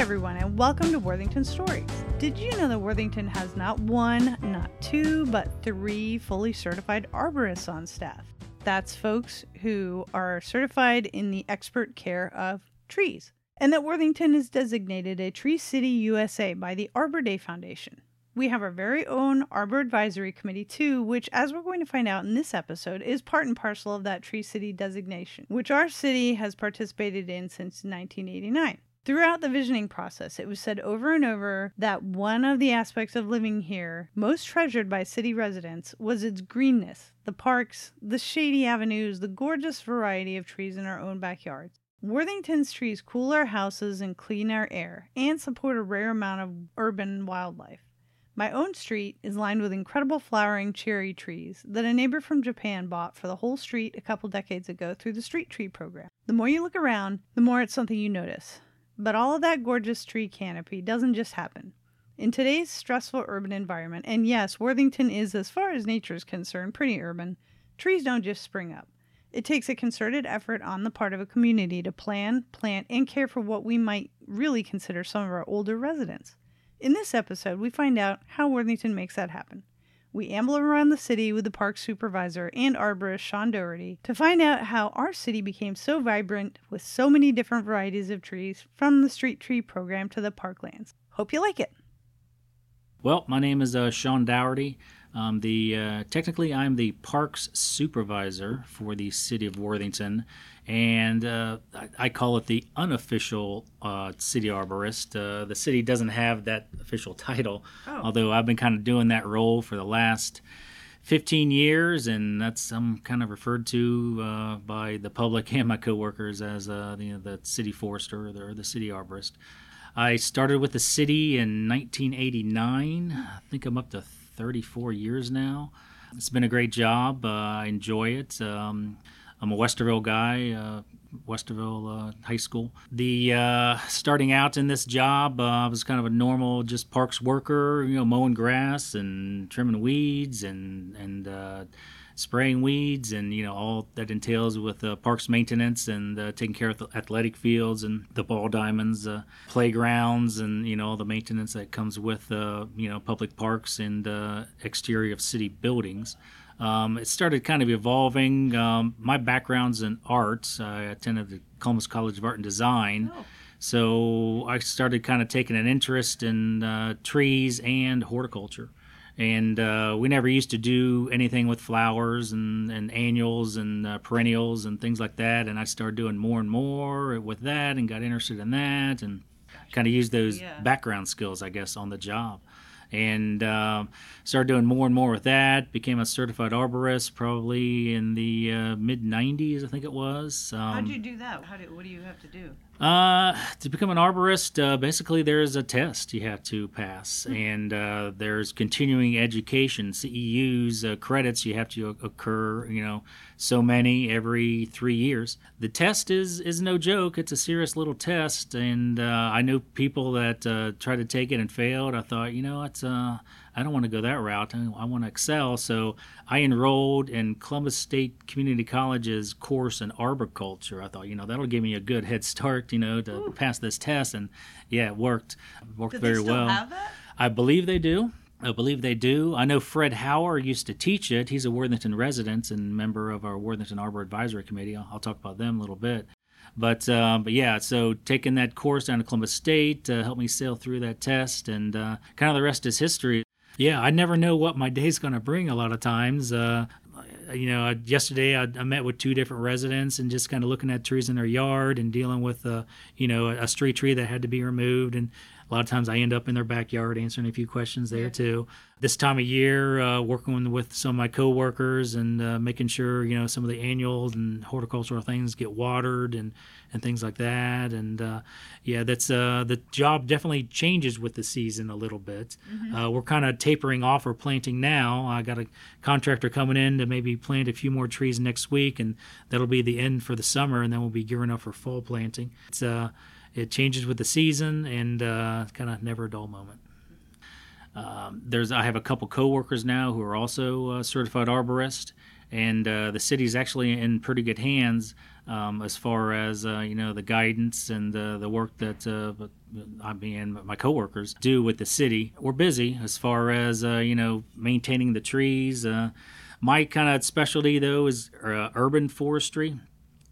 everyone, and welcome to Worthington Stories. Did you know that Worthington has not one, not two, but three fully certified arborists on staff? That's folks who are certified in the expert care of trees, and that Worthington is designated a Tree City USA by the Arbor Day Foundation. We have our very own Arbor Advisory Committee, too, which, as we're going to find out in this episode, is part and parcel of that Tree City designation, which our city has participated in since 1989. Throughout the visioning process, it was said over and over that one of the aspects of living here most treasured by city residents was its greenness, the parks, the shady avenues, the gorgeous variety of trees in our own backyards. Worthington's trees cool our houses and clean our air, and support a rare amount of urban wildlife. My own street is lined with incredible flowering cherry trees that a neighbor from Japan bought for the whole street a couple decades ago through the Street Tree program. The more you look around, the more it's something you notice. But all of that gorgeous tree canopy doesn't just happen. In today's stressful urban environment, and yes, Worthington is, as far as nature is concerned, pretty urban, trees don't just spring up. It takes a concerted effort on the part of a community to plan, plant, and care for what we might really consider some of our older residents. In this episode, we find out how Worthington makes that happen. We amble around the city with the park supervisor and arborist Shawn Daugherty to find out how our city became so vibrant with so many different varieties of trees, from the street tree program to the parklands. Hope you like it. Well, my name is uh, Shawn Daugherty. Um, the uh, technically, I'm the parks supervisor for the city of Worthington, and uh, I, I, call it the unofficial uh, city arborist. Uh, the city doesn't have that official title, oh. although I've been kind of doing that role for the last 15 years, and that's I'm kind of referred to uh, by the public and my coworkers as uh, the, the city forester or the, or the city arborist. I started with the city in 1989. I think I'm up to 34 years now. It's been a great job. Uh, I enjoy it. Um, I'm a Westerville guy, uh, Westerville uh, High School. The uh, starting out in this job, uh, I was kind of a normal, just parks worker, you know, mowing grass and trimming weeds and and uh, spraying weeds and you know all that entails with uh, parks maintenance and uh, taking care of the athletic fields and the ball diamonds, uh, playgrounds, and you know all the maintenance that comes with uh, you know public parks and uh, exterior of city buildings. Um, it started kind of evolving. Um, my background's in arts. I attended the Columbus College of Art and Design. Oh. So I started kind of taking an interest in uh, trees and horticulture and uh, we never used to do anything with flowers and, and annuals and uh, perennials and things like that and i started doing more and more with that and got interested in that and kind of used those yeah. background skills i guess on the job and uh, started doing more and more with that. Became a certified arborist probably in the uh, mid '90s, I think it was. Um, How do you do that? How do what do you have to do? Uh, to become an arborist, uh, basically there's a test you have to pass, mm-hmm. and uh, there's continuing education, CEUs uh, credits you have to occur. You know, so many every three years. The test is is no joke. It's a serious little test, and uh, I know people that uh, tried to take it and failed. I thought, you know, it's uh, I don't want to go that route. I, want to excel. So I enrolled in Columbus State Community College's course in arboriculture. I thought, you know, that'll give me a good head start, you know, to Ooh. pass this test. And yeah, it worked. It worked Do very well. I believe they do. I believe they do. I know Fred Hauer used to teach it. He's a Worthington resident and member of our Worthington Arbor Advisory Committee. I'll, I'll talk about them a little bit. But um, but yeah, so taking that course down to Columbus State uh, helped me sail through that test, and uh, kind of the rest is history. Yeah, I never know what my day's going to bring. A lot of times, uh, you know, yesterday I, I, met with two different residents and just kind of looking at trees in their yard and dealing with, uh, you know, a street tree that had to be removed and a lot of times I end up in their backyard answering a few questions there too. This time of year, uh, working with some of my coworkers and uh, making sure you know some of the annuals and horticultural things get watered and and things like that. And uh, yeah, that's uh, the job definitely changes with the season a little bit. Mm-hmm. Uh, we're kind of tapering off or planting now. I got a contractor coming in to maybe plant a few more trees next week, and that'll be the end for the summer, and then we'll be gearing up for fall planting. It's uh, it changes with the season and uh, kind of never a dull moment. Um, there's I have a couple coworkers now who are also uh, certified arborists, and uh, the city's actually in pretty good hands um, as far as uh, you know the guidance and uh, the work that uh, I mean my coworkers do with the city. We're busy as far as uh, you know maintaining the trees. Uh, my kind of specialty though is uh, urban forestry.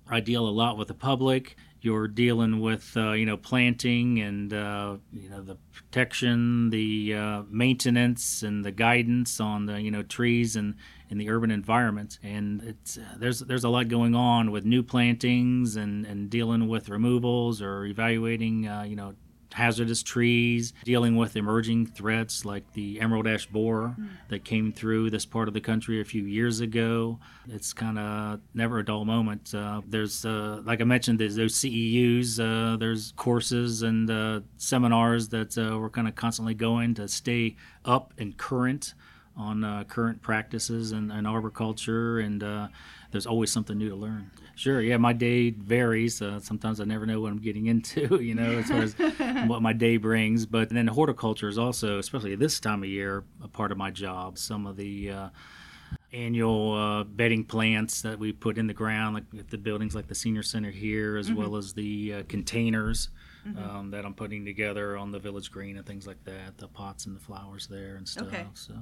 I deal a lot with the public you're dealing with uh, you know planting and you know the protection, the maintenance, and the guidance on the you know trees and in the urban environment. And it's uh, there's there's a lot going on with new plantings and and dealing with removals or evaluating uh, you know hazardous trees, dealing with emerging threats like the emerald ash borer mm. that came through this part of the country a few years ago. It's kind of never a dull moment. Uh, there's, uh, like I mentioned, there's those CEUs, uh, there's courses and uh, seminars that uh, we're kind of constantly going to stay up and current on uh, current practices and, and arboriculture, and uh, there's always something new to learn. Sure, yeah, my day varies. Uh, sometimes I never know what I'm getting into, you know, as far as what my day brings. But then horticulture is also, especially this time of year, a part of my job. Some of the uh, annual uh, bedding plants that we put in the ground, like the buildings like the senior center here, as mm-hmm. well as the uh, containers mm-hmm. um, that I'm putting together on the village green and things like that, the pots and the flowers there and stuff. Okay. So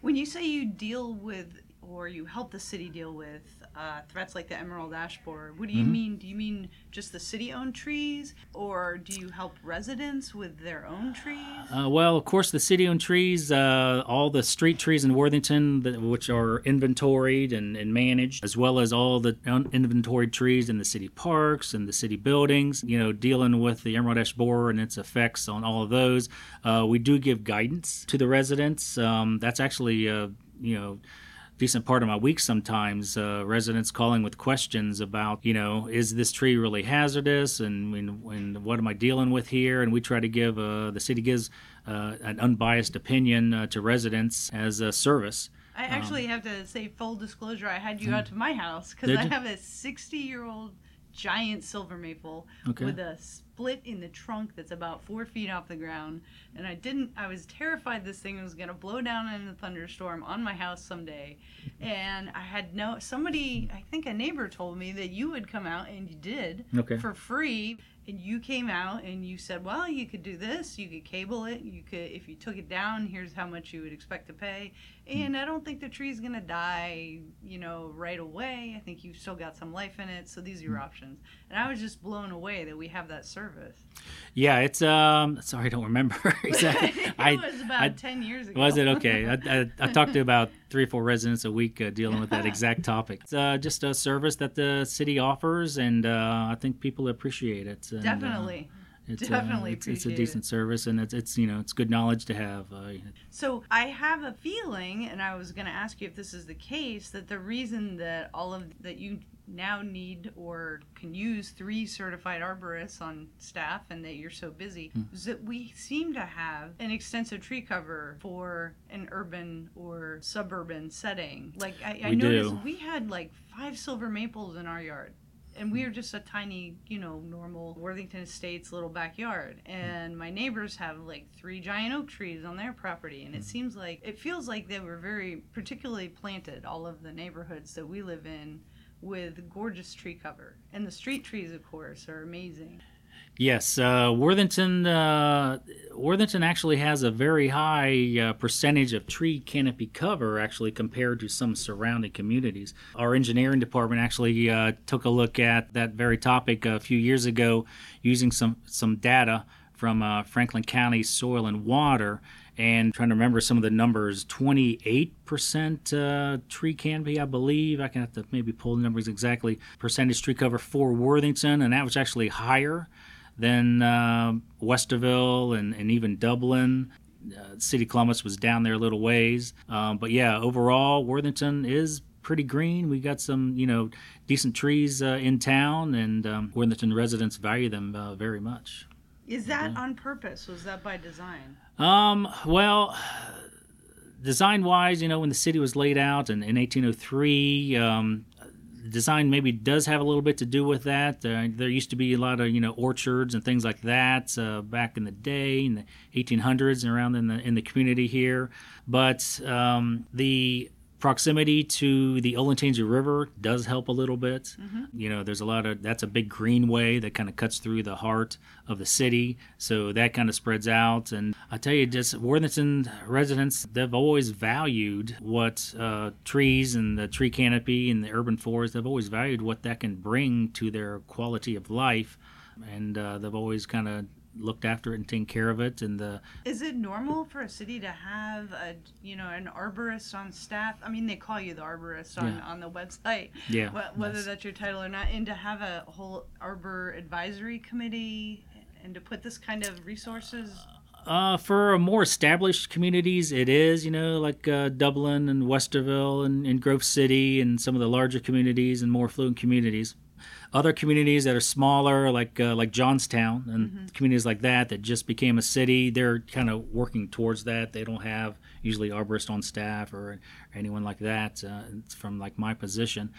when you say you deal with or you help the city deal with uh, threats like the emerald ash borer, what do you mm-hmm. mean? Do you mean just the city-owned trees, or do you help residents with their own trees? Uh, well, of course, the city-owned trees, uh, all the street trees in Worthington, that, which are inventoried and, and, managed, as well as all the inventoried trees in the city parks and the city buildings. You know, dealing with the emerald ash borer and its effects on all of those. Uh, we do give guidance to the residents. Um, that's actually, uh, you know decent part of my week sometimes. Uh, residents calling with questions about, you know, is this tree really hazardous, and, and, and what am I dealing with here? And we try to give uh, the city gives uh, an unbiased opinion uh, to residents as a service. I actually um, have to say full disclosure. I had you hmm. out to my house because I have a 60 year old giant silver maple okay. with a split in the trunk that's about four feet off the ground. And I didn't, I was terrified this thing was going to blow down in a thunderstorm on my house someday. And I had no, somebody, I think a neighbor told me that you would come out and you did okay. for free and you came out and you said, well, you could do this, you could cable it, you could, if you took it down, here's how much you would expect to pay. And I don't think the tree's gonna die, you know, right away. I think you've still got some life in it, so these are your options. And I was just blown away that we have that service. Yeah, it's um. Sorry, I don't remember exactly. it I, was about I, ten years ago. Was it okay? I, I, I, talked to about three or four residents a week uh, dealing with that exact topic. It's uh, just a service that the city offers, and uh, I think people appreciate it. And, uh, Definitely. It's, uh, Definitely it's, it's, a decent it. service, and it's it's you know it's good knowledge to have. Uh, so I have a feeling, and I was going to ask you if this is the case, that the reason that all of that you now need or can use three certified arborists on staff, and that you're so busy, hmm. is that we seem to have an extensive tree cover for an urban or suburban setting. Like I, I noticed do. we had like five silver maples in our yard and we are just a tiny, you know, normal Worthington Estates little backyard. And my neighbors have like three giant oak trees on their property. And it seems like, it feels like they were very particularly planted, all of the neighborhoods that we live in, with gorgeous tree cover. And the street trees, of course, are amazing. Yes, uh, Worthington. Uh, Worthington actually has a very high uh, percentage of tree canopy cover, actually compared to some surrounding communities. Our engineering department actually uh, took a look at that very topic a few years ago, using some some data from uh, Franklin County Soil and Water, and trying to remember some of the numbers 28% uh, tree canopy i believe i can have to maybe pull the numbers exactly percentage tree cover for worthington and that was actually higher than uh, Westerville and, and even Dublin. Uh, City Columbus was down there a little ways. Um, but yeah, overall, Worthington is pretty green. We got some, you know, decent trees uh, in town, and um, Worthington residents value them uh, very much. Is that yeah. on purpose? Was that by design? Um, well, design wise, you know, when the city was laid out in, in 1803, um, design maybe does have a little bit to do with that. Uh, there used to be a lot of you know orchards and things like that uh, back in the day in the 1800s and around in the in the community here, but um, the proximity to the Olentangy River does help a little bit. You know, there's a lot of that's a big greenway that kind of cuts through the heart of the city, so that kind of spreads out. And I tell you, just Worthington residents, they've always valued what uh, trees and the tree canopy and the urban forest. They've always valued what that can bring to their quality of life, and uh, they've always kind of looked after it and taken care of it. And the Is it normal for a city to have a you know an arborist on staff? I mean, they call you the arborist on, Yeah. on the website. Yeah, Wh- whether that's- that's your title or not, and to have a whole arbor advisory committee and to put this kind of resources. Uh, for more established communities, it is, you know, like uh, Dublin and Westerville and, and Grove City and some of the larger communities and more affluent communities. Other communities that are smaller, like uh, like Johnstown and communities like that that just became a city, they're kind of working towards that. They don't have usually arborist on staff or, anyone like that. Uh, from like my position.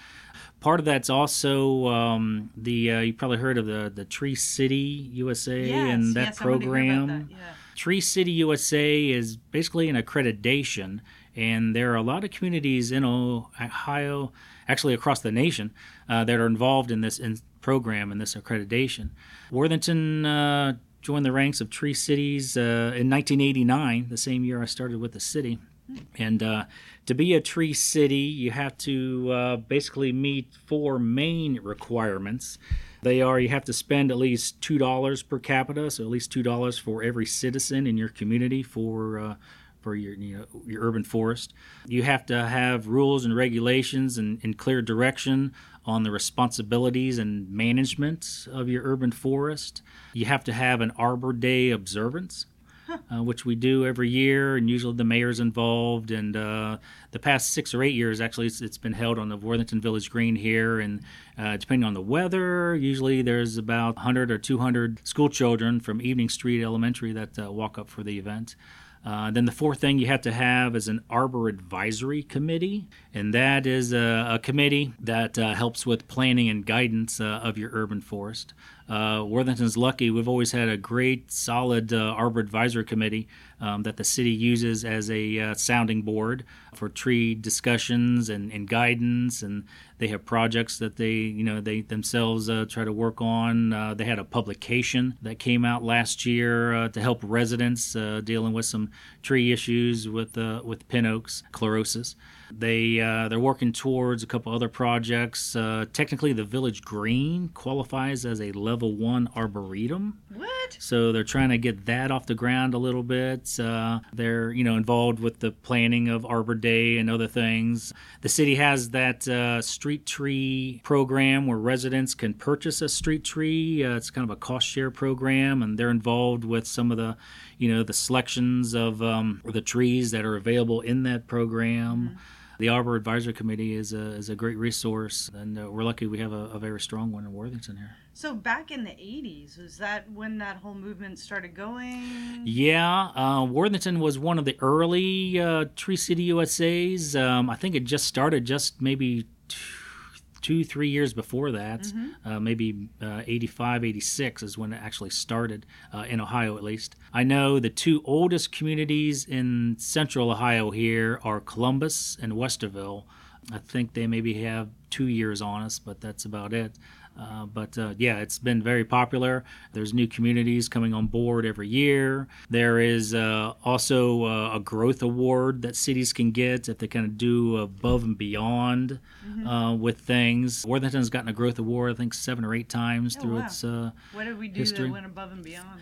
Part of that's also um, the uh, you probably heard of the the Tree City USA Yes, and that yes, I wanted to hear about program. that, yeah. Tree City USA is basically an accreditation, and there are a lot of communities in Ohio, actually across the nation, uh, that are involved in this in program and this accreditation. Worthington uh, joined the ranks of Tree Cities uh, in 1989, the same year I started with the city. And uh, to be a tree city, you have to uh, basically meet four main requirements. They are you have to spend at least two dollars per capita, so at least two dollars for every citizen in your community for uh, for your you know your urban forest. You have to have rules and regulations and, and clear direction on the responsibilities and management of your urban forest. You have to have an Arbor Day observance uh, which we do every year, and usually the mayor's involved. And uh, the past six or eight years, actually, it's, it's been held on the Worthington Village Green here. And uh, depending on the weather, usually there's about 100 or 200 school children from Evening Street Elementary that uh, walk up for the event. Uh, then the fourth thing you have to have is an arbor advisory committee, and that is a, a committee that uh, helps with planning and guidance uh, of your urban forest. Uh, Worthington's lucky; we've always had a great, solid uh, arbor advisory committee um, that the city uses as a uh, sounding board for tree discussions and, and guidance, and they have projects that they, you know, they themselves uh, try to work on. Uh, they had a publication that came out last year uh, to help residents dealing with some tree issues with with pin oaks, chlorosis. They uh, they're working towards a couple other projects. Uh, technically, the village green qualifies as a level one arboretum. What? So they're trying to get that off the ground a little bit. Uh, they're you know involved with the planning of Arbor Day and other things. The city has that uh, street tree program where residents can purchase a street tree. Uh, it's kind of a cost share program, and they're involved with some of the you know the selections of um, the trees that are available in that program. The Arbor Advisory Committee is a, is a great resource, and uh, we're lucky we have a, a very strong one in Worthington here. So back in the '80s, was that when that whole movement started going? Yeah, uh, Worthington was one of the early uh, Tree City USA's. Um, I think it just started just maybe two three years before that. Uh, maybe uh, 85, 86 is when it actually started, uh, in Ohio at least. I know the two oldest communities in central Ohio here are Columbus and Westerville. I think they maybe have two years on us, but that's about it. Uh, but uh, yeah, it's been very popular. There's new communities coming on board every year. There is uh, also uh, a growth award that cities can get if they kind of do above and beyond uh, with things. Worthington's gotten a growth award, I think, seven or eight times Oh, through wow. its uh, What did we do history. that went above and beyond?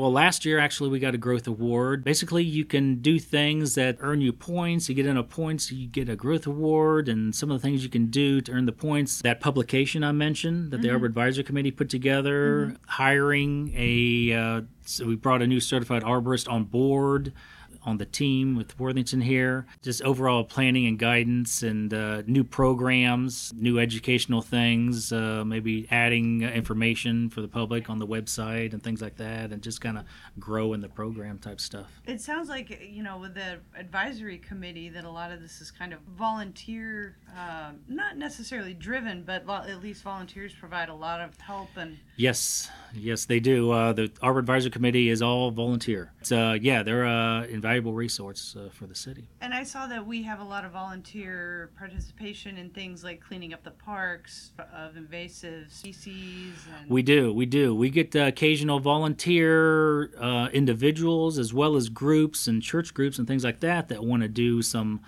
Well, last year actually we got a growth award. Basically, you can do things that earn you points. You get enough points, you get a growth award, and some of the things you can do to earn the points. That publication I mentioned that the Arbor Advisory Committee put together, hiring a. Uh, so we brought a new certified arborist on board. On the team with Worthington here, just overall planning and guidance and uh, new programs, new educational things, uh, maybe adding uh, information for the public on the website and things like that, and just kind of grow in the program type stuff. It sounds like you know with the advisory committee that a lot of this is kind of volunteer, um, not necessarily driven, but at least volunteers provide a lot of help and Yes, yes, they do. Uh, the Arbor Advisory Committee is all volunteer. It's, uh, yeah, they're uh, invaluable resource uh, for the city. And I saw that we have a lot of volunteer participation in things like cleaning up the parks of invasive species. And... We do, we do. We get uh, occasional volunteer uh, individuals as well as groups and church groups and things like that that want to do some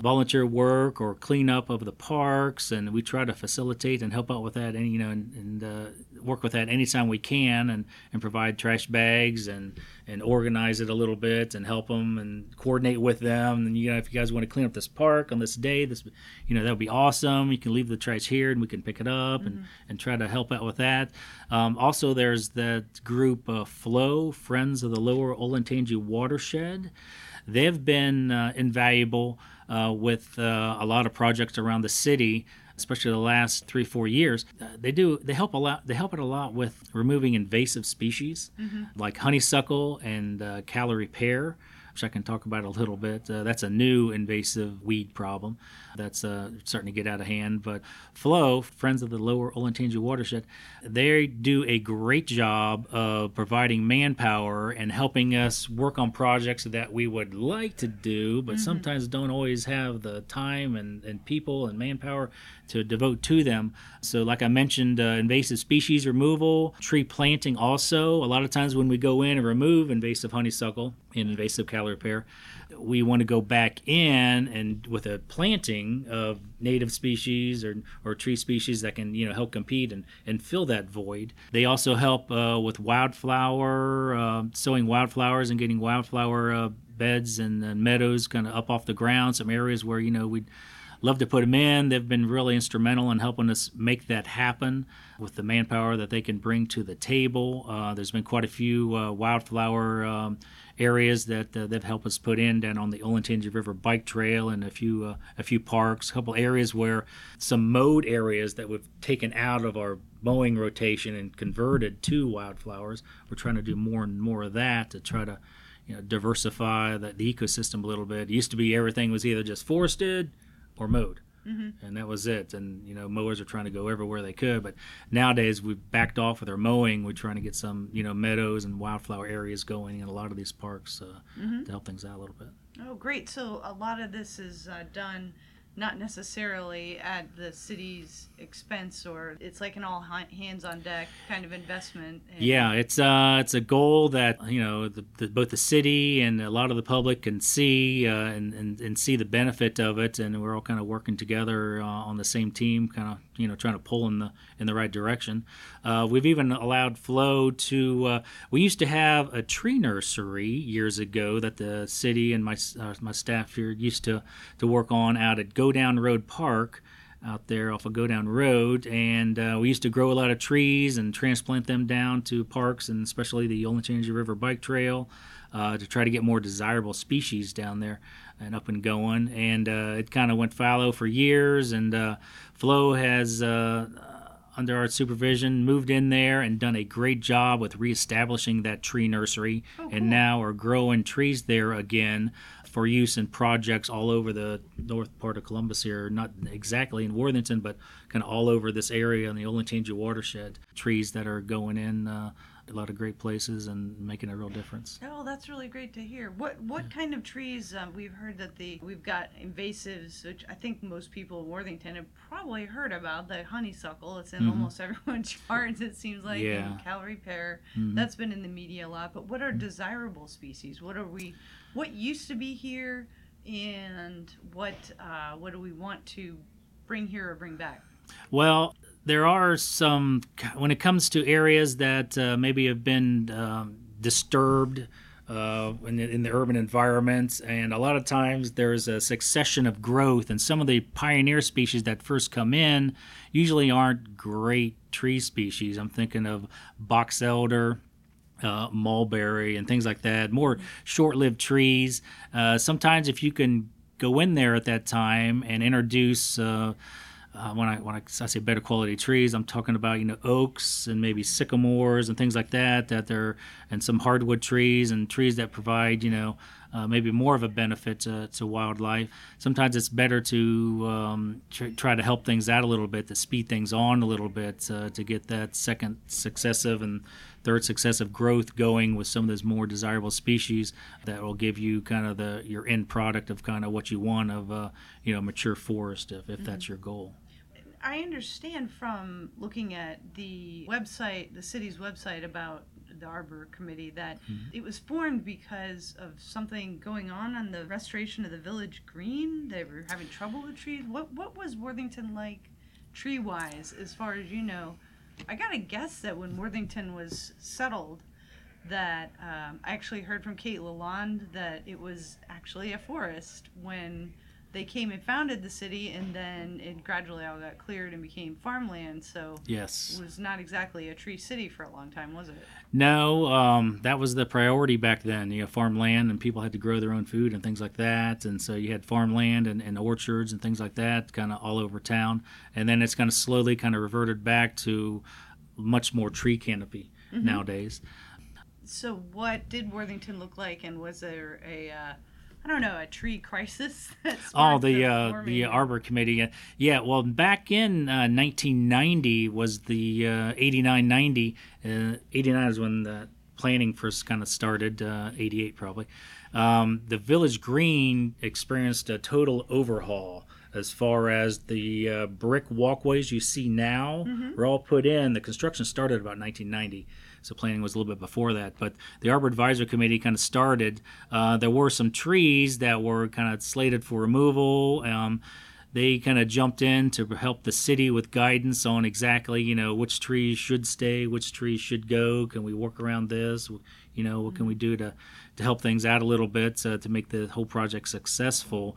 volunteer work or cleanup of the parks, and we try to facilitate and help out with that, and you know, and, and uh, work with that anytime we can, and, and provide trash bags and and organize it a little bit and help them and coordinate with them. And you know, if you guys want to clean up this park on this day, this you know that would be awesome. You can leave the trash here, and we can pick it up mm-hmm. and and try to help out with that. Um, also, there's that group uh, Flow Friends of the Lower Olentangy Watershed. They've been uh, invaluable uh, with uh, a lot of projects around the city especially the last three four years uh, they do they help a lot they help it a lot with removing invasive species mm-hmm. like honeysuckle and uh, Callery pear which I can talk about a little bit. Uh, that's a new invasive weed problem that's uh, starting to get out of hand. But Flow, Friends of the Lower Olentangy Watershed, they do a great job of providing manpower and helping us work on projects that we would like to do, but mm-hmm. sometimes don't always have the time and, and people and manpower to devote to them. So, like I mentioned, uh, invasive species removal, tree planting also. A lot of times when we go in and remove invasive honeysuckle and invasive Callery pear, we want to go back in and with a planting of native species or, or tree species that can you know help compete and, and fill that void. They also help uh, with wildflower, uh, sowing wildflowers and getting wildflower uh, beds and, and meadows kind of up off the ground. Some areas where you know we'd love to put them in. They've been really instrumental in helping us make that happen with the manpower that they can bring to the table. Uh, there's been quite a few uh, wildflower um, areas that uh, they've helped us put in down on the Olentangy River Bike Trail and a few uh, a few parks, a couple areas where some mowed areas that we've taken out of our mowing rotation and converted to wildflowers. We're trying to do more and more of that to try to you know, diversify the, the ecosystem a little bit. It used to be everything was either just forested or mowed. Mm-hmm. And that was it. And you know, mowers are trying to go everywhere they could, but nowadays we've backed off with our mowing. We're trying to get some, you know, meadows and wildflower areas going in a lot of these parks uh, mm-hmm. to help things out a little bit. Oh, great! So a lot of this is uh, done not necessarily at the city's expense or it's like an all hands on deck kind of investment yeah it's uh it's a goal that you know the, the, both the city and a lot of the public can see uh, and, and, and see the benefit of it. And we're all kind of working together uh, on the same team kind of you know trying to pull in the in the right direction. Uh, we've even allowed flow to uh, we used to have a tree nursery years ago that the city and my uh, my staff here used to to work on out at Godown Road Park out there off of Godown Road, and uh, we used to grow a lot of trees and transplant them down to parks, and especially the Olentangy River Bike Trail, uh, to try to get more desirable species down there and up and going. And uh, it kind of went fallow for years, and uh, Flow has. Uh, under our supervision, moved in there and done a great job with reestablishing that tree nursery, oh, cool. and now are growing trees there again for use in projects all over the north part of Columbus here, not exactly in Worthington, but kind of all over this area in the Olentangy watershed. Trees that are going in uh, a lot of great places and making a real difference. Oh, that's really great to hear. What what yeah. kind of trees? Um, we've heard that the we've got invasives, which I think most people in Worthington have probably heard about. The honeysuckle, it's in mm-hmm. almost everyone's yards. It seems like yeah. Callery pear. Mm-hmm. That's been in the media a lot. But what are desirable species? What are we? what used to be here and what uh, what do we want to bring here or bring back? Well, there are some when it comes to areas that uh, maybe have been um, disturbed uh, in, the, in, the, urban environments, and a lot of times there's a succession of growth, and some of the pioneer species that first come in usually aren't great tree species. I'm thinking of box elder, uh, mulberry and things like that, more short-lived trees. Uh, sometimes, if you can go in there at that time and introduce, uh, when I when I, I, say better quality trees, I'm talking about you know oaks and maybe sycamores and things like that. That they're and some hardwood trees and trees that provide you know uh, maybe more of a benefit to, to wildlife. Sometimes it's better to um, tr- try to help things out a little bit, to speed things on a little bit, uh, to get that second successive and third successive growth going with some of those more desirable species that will give you kind of the your end product of kind of what you want of uh, you know mature forest if, if mm-hmm. that's your goal. I understand from looking at the website, the city's website about the Arbor Committee, that mm-hmm. it was formed because of something going on on the restoration of the village green. They were having trouble with trees. What what was Worthington like, tree wise, as far as you know? I gotta guess that when Worthington was settled, that um, I actually heard from Kate Lalonde that it was actually a forest when they came and founded the city, and then it gradually all got cleared and became farmland. So yes, it was not exactly a tree city for a long time, was it? No, um, that was the priority back then. You know, farmland, and people had to grow their own food and things like that. And so you had farmland and, and orchards and things like that, kind of all over town. And then it's kind of slowly kind of reverted back to much more tree canopy mm-hmm. nowadays. So, what did Worthington look like, and was there a uh, I don't know, a tree crisis. oh, the uh, the Arbor Committee. Yeah, well, back in uh, 1990 was the uh, 89 90. Uh, 89 is when the planning first kind of started. Uh, 88 probably. Um, the Village Green experienced a total overhaul as far as the uh, brick walkways you see now mm-hmm. were all put in. The construction started about 1990 so planning was a little bit before that. But the Arbor Advisory Committee kind of started. Uh, there were some trees that were kind of slated for removal. Um, they kind of jumped in to help the city with guidance on exactly, you know, which trees should stay, which trees should go. Can we work around this? You know, what can we do to, to help things out a little bit uh, to make the whole project successful?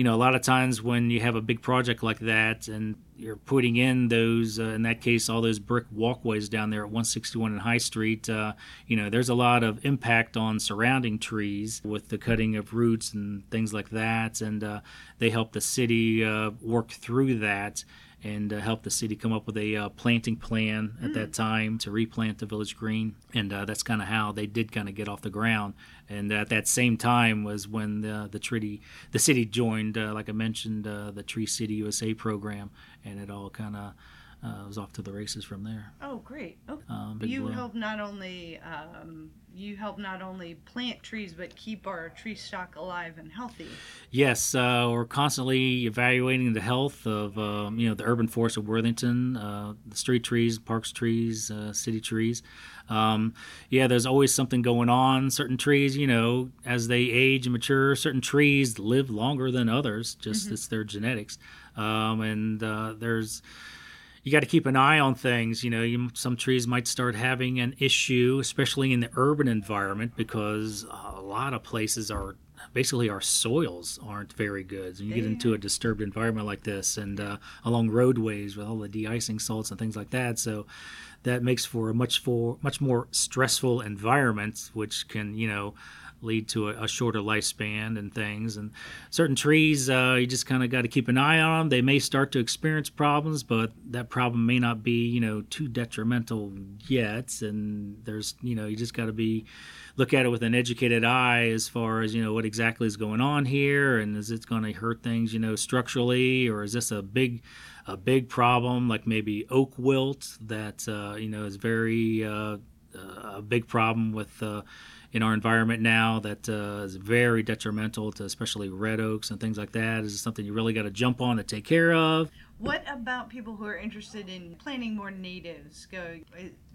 You know, a lot of times when you have a big project like that and you're putting in those, uh, in that case, all those brick walkways down there at 161 and High Street, uh, you know, there's a lot of impact on surrounding trees with the cutting of roots and things like that. And uh, they help the city uh, work through that and uh, help the city come up with a uh, planting plan at mm. that time to replant the village green. And uh, that's kind of how they did kind of get off the ground. And at that same time was when the, the treaty, the city joined, uh, like I mentioned, uh, the Tree City USA program, and it all kind of uh, was off to the races from there. Oh, great! Oh, um, you blow. help not only um, you help not only plant trees but keep our tree stock alive and healthy. Yes, uh, we're constantly evaluating the health of um, you know the urban forest of Worthington, uh, the street trees, parks trees, uh, city trees. Um, yeah, there's always something going on. Certain trees, you know, as they age and mature, certain trees live longer than others. Just mm-hmm. it's their genetics, um, and uh, there's you got to keep an eye on things. You know, you, some trees might start having an issue, especially in the urban environment, because a lot of places are basically our soils aren't very good. So you get into a disturbed environment like this, and uh, along roadways with all the de-icing salts and things like that. So that makes for a much for much more stressful environment, which can you know lead to a, a shorter lifespan and things. And certain trees, uh, you just kind of got to keep an eye on them. They may start to experience problems, but that problem may not be, you know, too detrimental yet. And there's, you know, you just got to be look at it with an educated eye as far as you know what exactly is going on here, and is it going to hurt things, you know, structurally, or is this a big a big problem like maybe oak wilt that uh, you know is very uh, uh a big problem with uh, in our environment now that uh, is very detrimental to especially red oaks and things like that. Is something you really got to jump on to take care of. What about people who are interested in planting more natives? Go.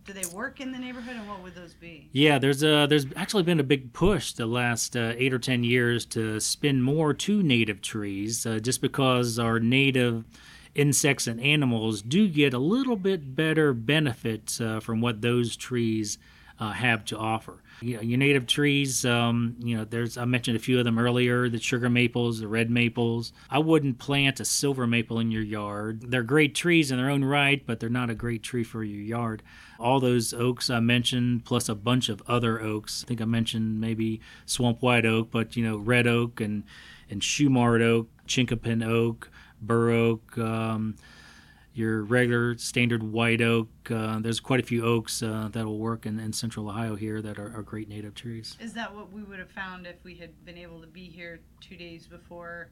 Do they work in the neighborhood, and what would those be? Yeah, there's a there's actually been a big push the last uh, eight or ten years to spend more to native trees, uh, just because our native insects and animals do get a little bit better benefits uh, from what those trees uh, have to offer. You know, your native trees, um, you know, there's I mentioned a few of them earlier, the sugar maples, the red maples. I wouldn't plant a silver maple in your yard. They're great trees in their own right, but they're not a great tree for your yard. All those oaks I mentioned, plus a bunch of other oaks. I think I mentioned maybe swamp white oak, but you know, red oak and and Shumard oak, chinkapin oak, bur oak. Um, your regular standard white oak. Uh, there's quite a few oaks uh, that will work in, in central Ohio here that are, are, great native trees. Is that what we would have found if we had been able to be here two days before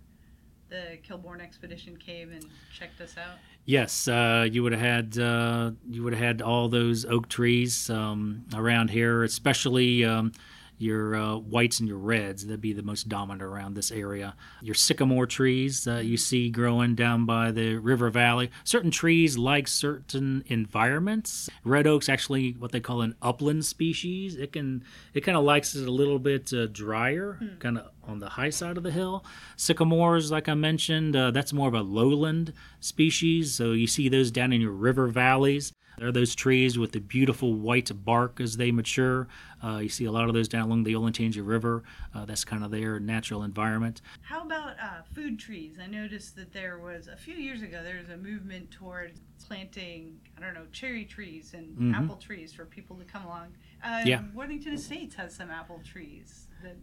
the Kilbourne expedition came and checked us out? Yes, uh, you would have had uh, you would have had all those oak trees um, around here, especially. Um, your uh, whites and your reds that'd be the most dominant around this area. Your sycamore trees uh, you see growing down by the river valley certain trees like certain environments. Red oak's actually what they call an upland species it can it kind of likes it a little bit uh, drier mm. kind of on the high side of the hill. Sycamores like i mentioned uh, that's more of a lowland species so you see those down in your river valleys there are those trees with the beautiful white bark as they mature. Uh, you see a lot of those down along the Olentangy River. Uh, that's kind of their natural environment. How about uh, food trees? I noticed that there was a few years ago there was a movement towards planting I don't know cherry trees and mm-hmm. apple trees for people to come along. Uh, yeah. Worthington Estates has some apple trees that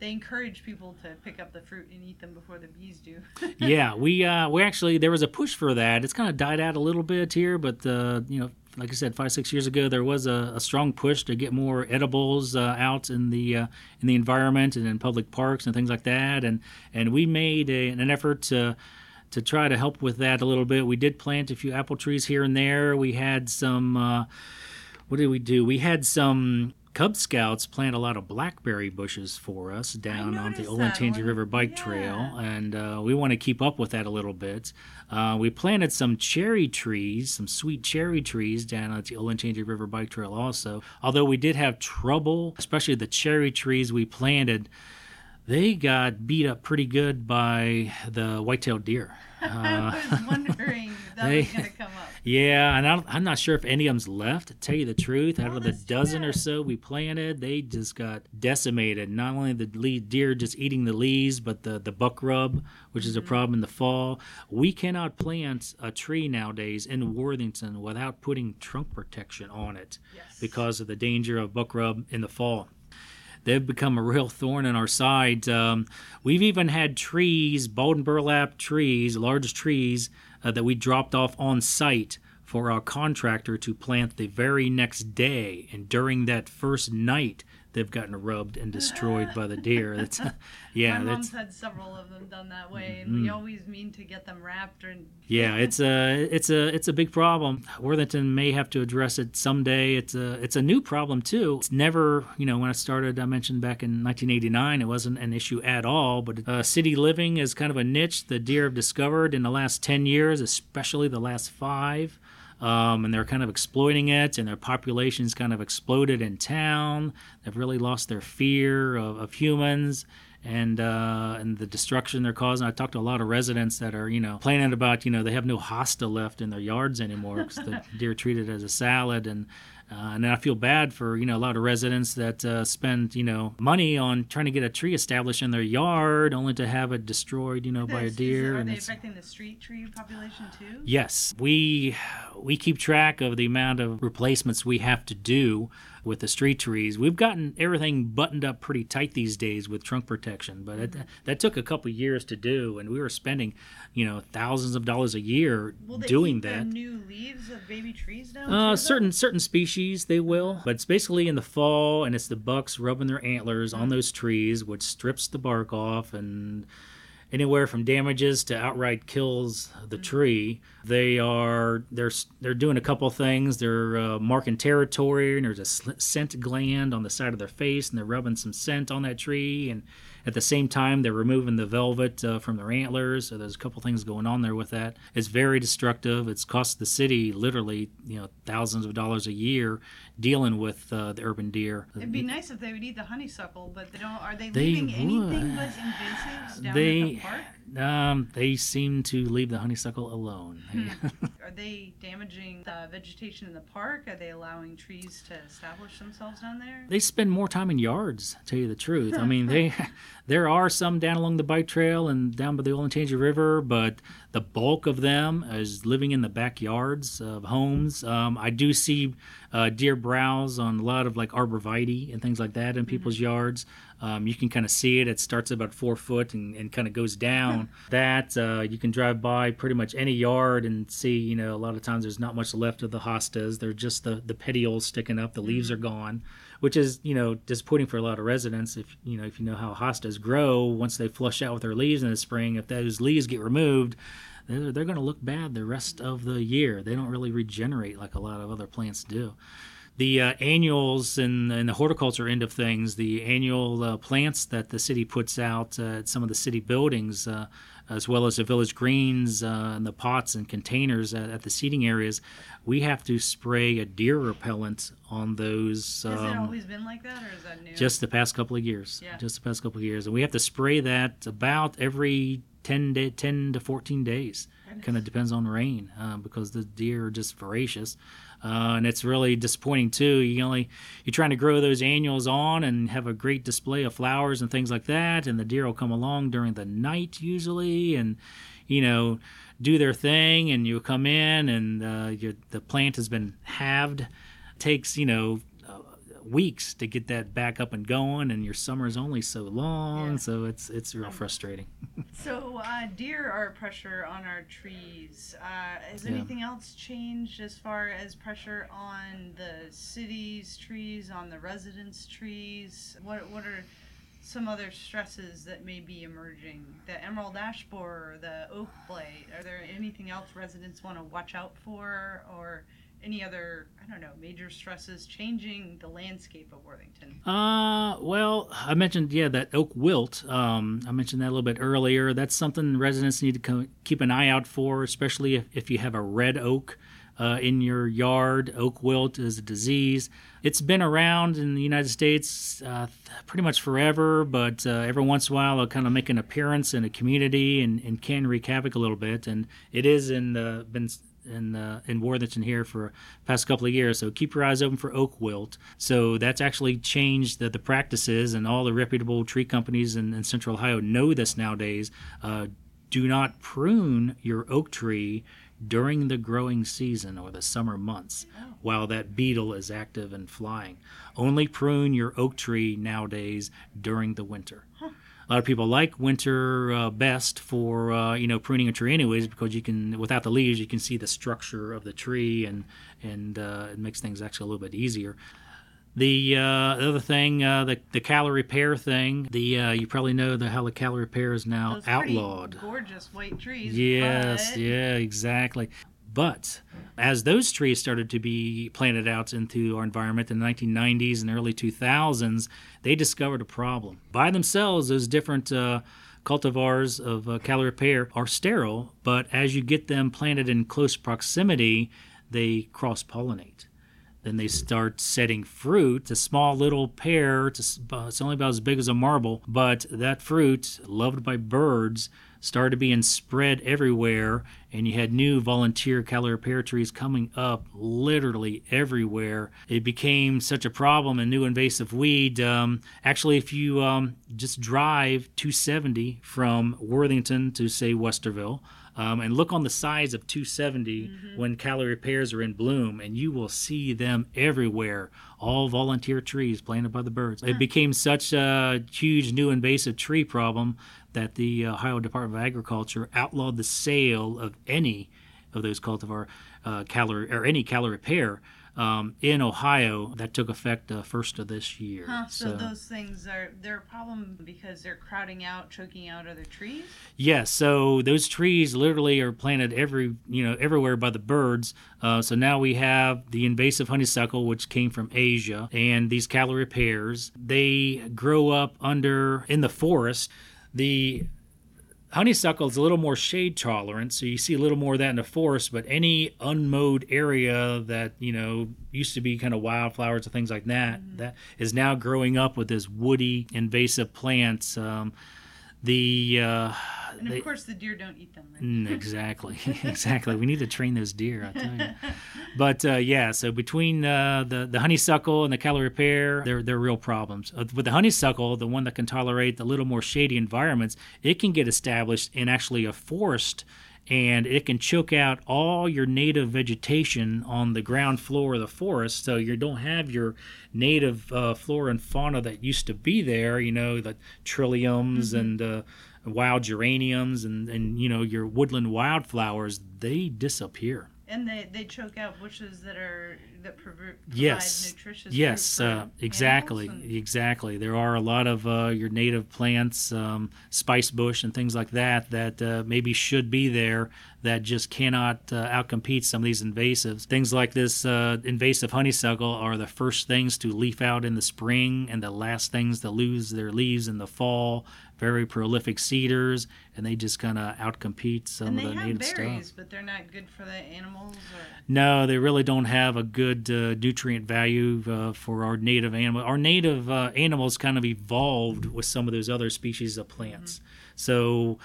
they encourage people to pick up the fruit and eat them before the bees do. yeah, we uh, we actually there was a push for that. It's kind of died out a little bit here, but uh, you know, like I said, five six years ago there was a, a strong push to get more edibles uh, out in the uh, in the environment and in public parks and things like that. And and we made a, an effort to to try to help with that a little bit. We did plant a few apple trees here and there. We had some. Uh, what did we do? We had some Cub Scouts plant a lot of blackberry bushes for us down on the Olentangy River Bike yeah. Trail, and uh, we want to keep up with that a little bit. Uh, we planted some cherry trees, some sweet cherry trees down at the Olentangy River Bike Trail also. Although we did have trouble, especially the cherry trees we planted, they got beat up pretty good by the white-tailed deer. Uh, I was wondering if that they, was going to come up. Yeah, and I am not sure if any of them's left. To tell you the truth, out of the dozen or so we planted, they just got decimated. Not only the deer just eating the leaves, but the the buck rub, which mm-hmm. is a mm-hmm. problem in the fall. We cannot plant a tree nowadays in Worthington without putting trunk protection on it yes. because of the danger of buck rub in the fall they've become a real thorn in our side. Um, we've even had trees, balled and burlap trees, large trees, uh, that we dropped off on site for our contractor to plant the very next day. And during that first night, they've gotten rubbed and destroyed by the deer. That's yeah. My mom's had several of them done that way, and mm. we always mean to get them wrapped. And yeah, it's a it's a it's a big problem. Worthington may have to address it someday. It's a it's a new problem too. It's never you know when I started, I mentioned back in 1989, it wasn't an issue at all. But uh, city living is kind of a niche the deer have discovered in the last 10 years, especially the last five um, and they're kind of exploiting it, and their population's kind of exploded in town. They've really lost their fear of, of humans and uh, and the destruction they're causing. I talked to a lot of residents that are you know complaining about you know they have no hosta left in their yards anymore because the deer treated as a salad and uh, and I feel bad for you know a lot of residents that uh, spend you know money on trying to get a tree established in their yard, only to have it destroyed you know by a deer. Are and they affecting the street tree population too? Yes, we we keep track of the amount of replacements we have to do with the street trees. We've gotten everything buttoned up pretty tight these days with trunk protection, but it, that took a couple years to do, and we were spending, you know, thousands of dollars a year doing that. new leaves of baby trees now? Uh, certain certain species they will, but it's basically in the fall, and it's the bucks rubbing their antlers on those trees, which strips the bark off and anywhere from damages to outright kills the mm-hmm. tree. They are they're they're doing a couple things. They're uh, marking territory, and there's a scent gland on the side of their face, and they're rubbing some scent on that tree, and at the same time, they're removing the velvet uh, from their antlers. So there's a couple things going on there with that. It's very destructive. It's cost the city literally, you know, thousands of dollars a year dealing with uh, the urban deer. It'd be nice if they would eat the honeysuckle, but they don't. Are they, they leaving would. anything but invasives down they, in the park? Um, they seem to leave the honeysuckle alone. Hmm. Are they damaging the vegetation in the park? Are they allowing trees to establish themselves down there? They spend more time in yards. To tell you the truth, I mean they. There are some down along the bike trail and down by the Olentangy River, but the bulk of them is living in the backyards of homes. Um, I do see uh, deer browse on a lot of like arborvitae and things like that in mm-hmm. people's yards. Um, you can kind of see it. It starts about four foot and, and kind of goes down. that uh, you can drive by pretty much any yard and see. You know, a lot of times there's not much left of the hostas. They're just the the petioles sticking up. The leaves are gone, which is you know disappointing for a lot of residents. If you know if you know how hostas grow, once they flush out with their leaves in the spring, if those leaves get removed. They're, they're going to look bad the rest of the year. They don't really regenerate like a lot of other plants do the uh, annuals and, and the horticulture end of things, the annual uh, plants that the city puts out uh, at some of the city buildings, uh, as well as the village greens uh, and the pots and containers at, at, the seating areas, we have to spray a deer repellent on those. Um, Has it um, always been like that, or is that new? Just the past couple of years. Yeah. Just the past couple of years, and we have to spray that about every 10, day, 10 to 14 days. Kind of depends on rain uh, because the deer are just voracious. Uh, and it's really disappointing too. You only you're trying to grow those annuals on and have a great display of flowers and things like that, and the deer will come along during the night usually, and you know do their thing, and you come in and uh, the plant has been halved. Takes you know weeks to get that back up and going, and your summer is only so long, yeah. so it's it's real frustrating. so uh, deer are pressure on our trees. Uh, has yeah. anything else changed as far as pressure on the city's trees, on the residents' trees? What what are some other stresses that may be emerging? The emerald ash borer, the oak blight. Are there anything else residents want to watch out for, or any other I don't know major stresses changing the landscape of Worthington? Uh, well, I mentioned yeah that oak wilt. Um, I mentioned that a little bit earlier. That's something residents need to co- keep an eye out for, especially if, if you have a red oak. Uh, in your yard, oak wilt is a disease. It's been around in the United States uh, pretty much forever, but uh, every once in a while it'll kind of make an appearance in a community and, and can wreak havoc a little bit. And it is in the, been in uh, in Worthington here for past couple of years. So keep your eyes open for oak wilt. So that's actually changed the, the practices, and all the reputable tree companies in, in Central Ohio know this nowadays. Uh, do not prune your oak tree during the growing season or the summer months oh. while that beetle is active and flying. Only prune your oak tree nowadays during the winter. A lot of people like winter uh, best for uh, you know pruning a tree anyways because you can without the leaves you can see the structure of the tree and and uh, it makes things actually a little bit easier. The, uh, the other thing, uh, the the Callery pear thing. The uh, you probably know the how the Callery pear is now outlawed. Gorgeous white trees. Yes, yeah, exactly. But as those trees started to be planted out into our environment in the 1990s and early 2000s, they discovered a problem. By themselves, those different uh, cultivars of uh, Callery pear are sterile, but as you get them planted in close proximity, they cross pollinate. Then they start setting fruit, a small little pear. It's only about as big as a marble, but that fruit, loved by birds, started being spread everywhere, and you had new volunteer Callery pear trees coming up literally everywhere. It became such a problem, a new invasive weed. Um, actually, if you um, just drive 270 from Worthington to, say, Westerville, um, and look on the sides of 270 mm-hmm. when Callery pears are in bloom, and you will see them everywhere. All volunteer trees planted by the birds. It became such a huge new invasive tree problem that the Ohio Department of Agriculture outlawed the sale of any of those cultivar uh, Callery or any Callery pear um, in Ohio. That took effect uh, first of this year. Huh, so, so, those things are they're a problem because they're crowding out, choking out other trees. Yes. So those trees literally are planted every you know everywhere by the birds. Uh, so now we have the invasive honeysuckle, which came from Asia, and these Callery pears. They grow up under in the forest. The honeysuckle is a little more shade tolerant, so you see a little more of that in the forest. But any unmowed area that you know used to be kind of wildflowers and things like that, mm-hmm. that is now growing up with this woody invasive plants. Um, the uh, and of course the deer don't eat them. Mm, exactly, exactly. We need to train those deer. I tell you. But uh, yeah, so between uh, the the honeysuckle and the Callery pear, they're they're real problems. Uh, with the honeysuckle, the one that can tolerate the little more shady environments, it can get established in actually a forest and it can choke out all your native vegetation on the ground floor of the forest. So you don't have your native uh, flora and fauna that used to be there. You know, the trilliums mm-hmm. and uh, wild geraniums and and you know your woodland wildflowers. They disappear. And they, they choke out bushes that are that provide yes. nutritious yes uh, exactly and... exactly there are a lot of uh, your native plants um, spice bush and things like that that uh, maybe should be there that just cannot uh, outcompete some of these invasives things like this uh, invasive honeysuckle are the first things to leaf out in the spring and the last things to lose their leaves in the fall very prolific seeders, and they just kind of outcompete some of the native berries, stuff. But they're not good for the animals. Or? No, they really don't have a good uh, nutrient value uh, for our native animal. Our native uh, animals kind of evolved with some of those other species of plants. Mm-hmm. So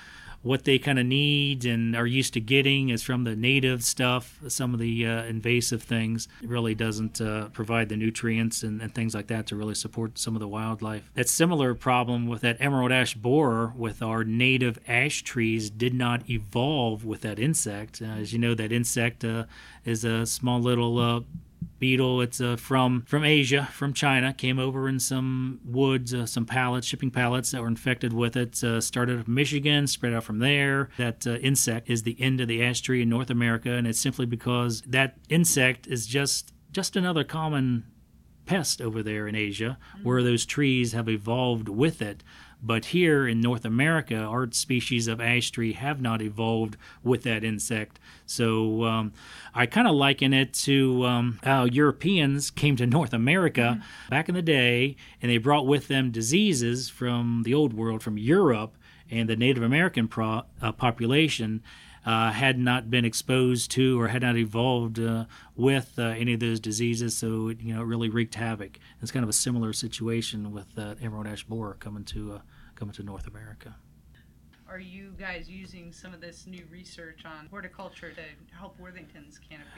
what they kind of need and are used to getting is from the native stuff. Some of the uh, invasive things really doesn't uh, provide the nutrients and, and, things like that to really support some of the wildlife. That similar problem with that emerald ash borer with our native ash trees did not evolve with that insect. Uh, as you know, that insect uh, is a small little uh, beetle. It's uh, from from Asia, from China. Came over in some woods, uh, some pallets, shipping pallets that were infected with it. Uh, started in Michigan, spread out from there. That uh, insect is the end of the ash tree in North America, and it's simply because that insect is just just another common pest over there in Asia, where those trees have evolved with it. But here in North America, our species of ash tree have not evolved with that insect. So um, I kind of liken it to um, how Europeans came to North America mm-hmm. back in the day and they brought with them diseases from the old world, from Europe, and the Native American pro- uh, population. Uh, had not been exposed to or had not evolved uh, with uh, any of those diseases, so it, you know it really wreaked havoc. It's kind of a similar situation with uh, emerald ash borer coming to uh, coming to North America. Are you guys using some of this new research on horticulture to help Worthington's canopy?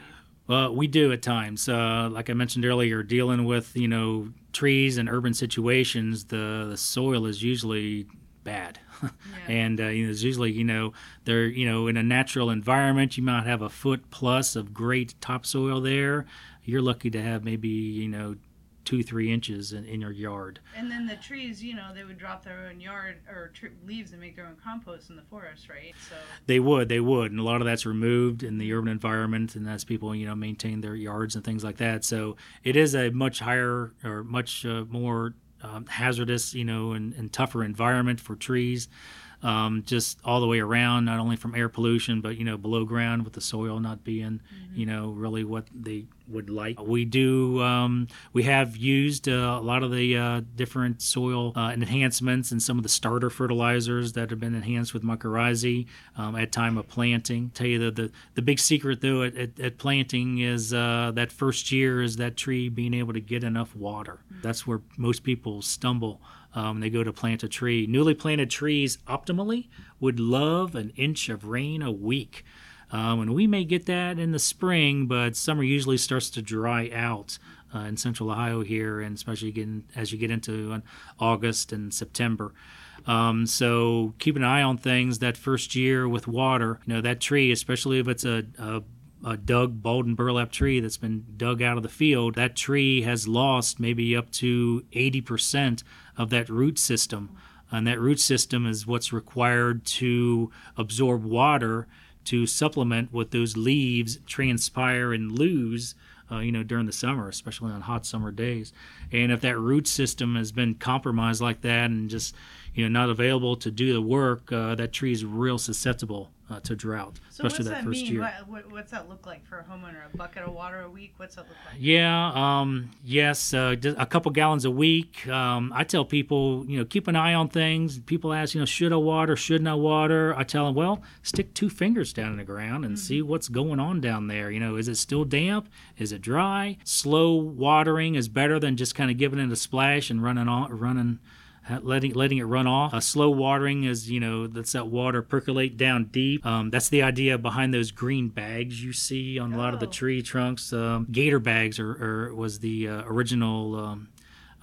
Well, we do at times. Uh, like I mentioned earlier, dealing with you know trees and urban situations, the the soil is usually bad, yeah. and uh, you know, it's usually you know they're you know in a natural environment you might have a foot plus of great topsoil there. You're lucky to have maybe you know two three inches in, in your yard. And then the trees you know they would drop their own yard or tr- leaves and make their own compost in the forest right? So they would they would and a lot of that's removed in the urban environment and as people you know maintain their yards and things like that. So it is a much higher or much uh, more um, hazardous you know and, and tougher environment for trees um, just all the way around, not only from air pollution, but you know below ground with the soil not being, mm-hmm. you know, really what they would like. We do. Um, we have used uh, a lot of the uh, different soil uh, enhancements and some of the starter fertilizers that have been enhanced with mycorrhizae um, at time of planting. Tell you the the, the big secret though at, at, at planting is uh, that first year is that tree being able to get enough water. Mm-hmm. That's where most people stumble um, they go to plant a tree. Newly planted trees optimally would love an inch of rain a week. Um, and we may get that in the spring, but summer usually starts to dry out uh, in central Ohio here, and especially getting, as you get into uh, August and September. Um, so keep an eye on things that first year with water. You know, that tree, especially if it's a, a a dug balled and burlap tree that's been dug out of the field, that tree has lost maybe up to 80% of that root system. And that root system is what's required to absorb water to supplement what those leaves transpire and lose. Uh, you know, during the summer, especially on hot summer days. And if that root system has been compromised like that and just, you know, not available to do the work, uh, that tree is real susceptible uh, to drought, so especially that, that, first mean? year. What, what's that look like for a homeowner? A bucket of water a week? What's that look like? Yeah, um, yes, uh, a couple gallons a week. Um, I tell people, you know, keep an eye on things. People ask, you know, should I water? Shouldn't I water? I tell them, well, stick two fingers down in the ground and mm-hmm. see what's going on down there. You know, is it still damp? Is it dry? Slow watering is better than just kind of giving it a splash and running on, running letting letting it run off. Uh, slow watering is you know that's that water percolate down deep. Um, that's the idea behind those green bags you see on a lot of the oh. tree trunks. Um, gator bags are was the uh, original. Um,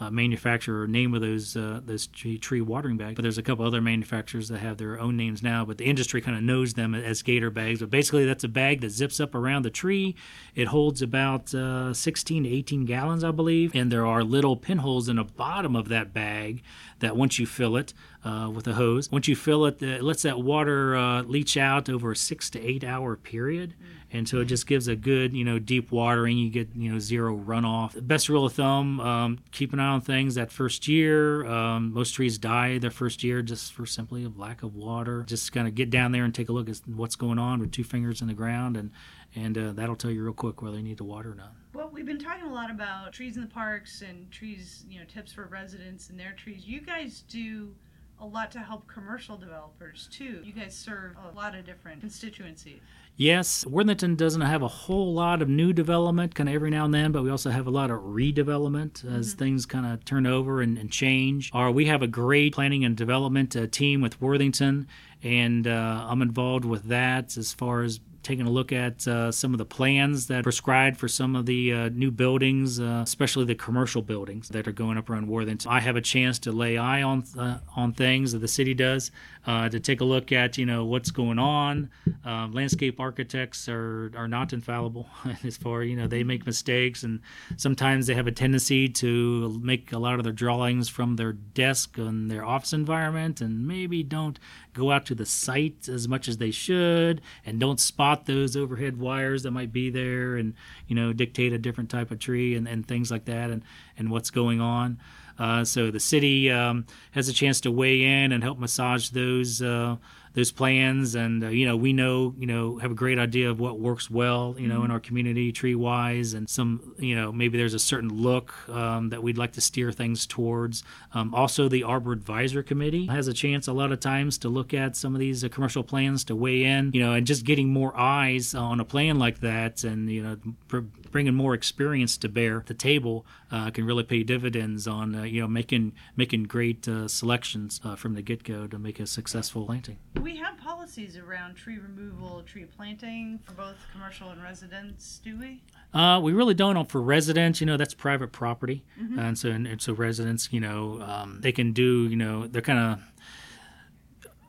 uh, manufacturer name of those uh, those tree, tree watering bags. But there's a couple other manufacturers that have their own names now. But the industry kind of knows them as Gator bags. But basically, that's a bag that zips up around the tree. It holds about uh, 16 to 18 gallons, I believe, and there are little pinholes in the bottom of that bag that once you fill it uh, with a hose, once you fill it, it lets that water uh, leach out over a six to eight hour period. Mm-hmm and so it just gives a good you know deep watering. You get you know zero runoff. Best rule of thumb um, keep an eye on things that first year um, most trees die their first year just for simply a lack of water. Just kind of get down there and take a look at what's going on with two fingers in the ground and and uh, that'll tell you real quick whether you need to water or not. Well, we've been talking a lot about trees in the parks and trees, you know, tips for residents and their trees. You guys do a lot to help commercial developers too. You guys serve a lot of different constituencies. Yes, Worthington doesn't have a whole lot of new development kind of every now and then, but we also have a lot of redevelopment as mm-hmm. things kind of turn over and, and, change. Or we have a great planning and development uh, team with Worthington, and uh, I'm involved with that as far as taking a look at uh, some of the plans that prescribed for some of the uh, new buildings, uh, especially the commercial buildings that are going up around Worthington. I have a chance to lay eye on uh, on things that the city does uh, to take a look at you know what's going on. Um, landscape architects are are not infallible as far you know they make mistakes and sometimes they have a tendency to make a lot of their drawings from their desk and their office environment and maybe don't go out to the site as much as they should and don't spot those overhead wires that might be there and you know dictate a different type of tree and, and things like that and and what's going on uh, so the city um, has a chance to weigh in and help massage those uh, those plans and uh, you know we know you know have a great idea of what works well you know mm-hmm. in our community tree wise and some you know maybe there's a certain look um, that we'd like to steer things towards um, also the arbor advisor committee has a chance a lot of times to look at some of these uh, commercial plans to weigh in you know and just getting more eyes on a plan like that and you know pr- bringing more experience to bear the table uh, can really pay dividends on uh, you know making making great uh, selections uh, from the get-go to make a successful planting we have policies around tree removal, tree planting for both commercial and residents, do we? Uh, we really don't. For residents, you know, that's private property, mm-hmm. and so and, and, so residents, you know, um, they can do, you know, they're kind of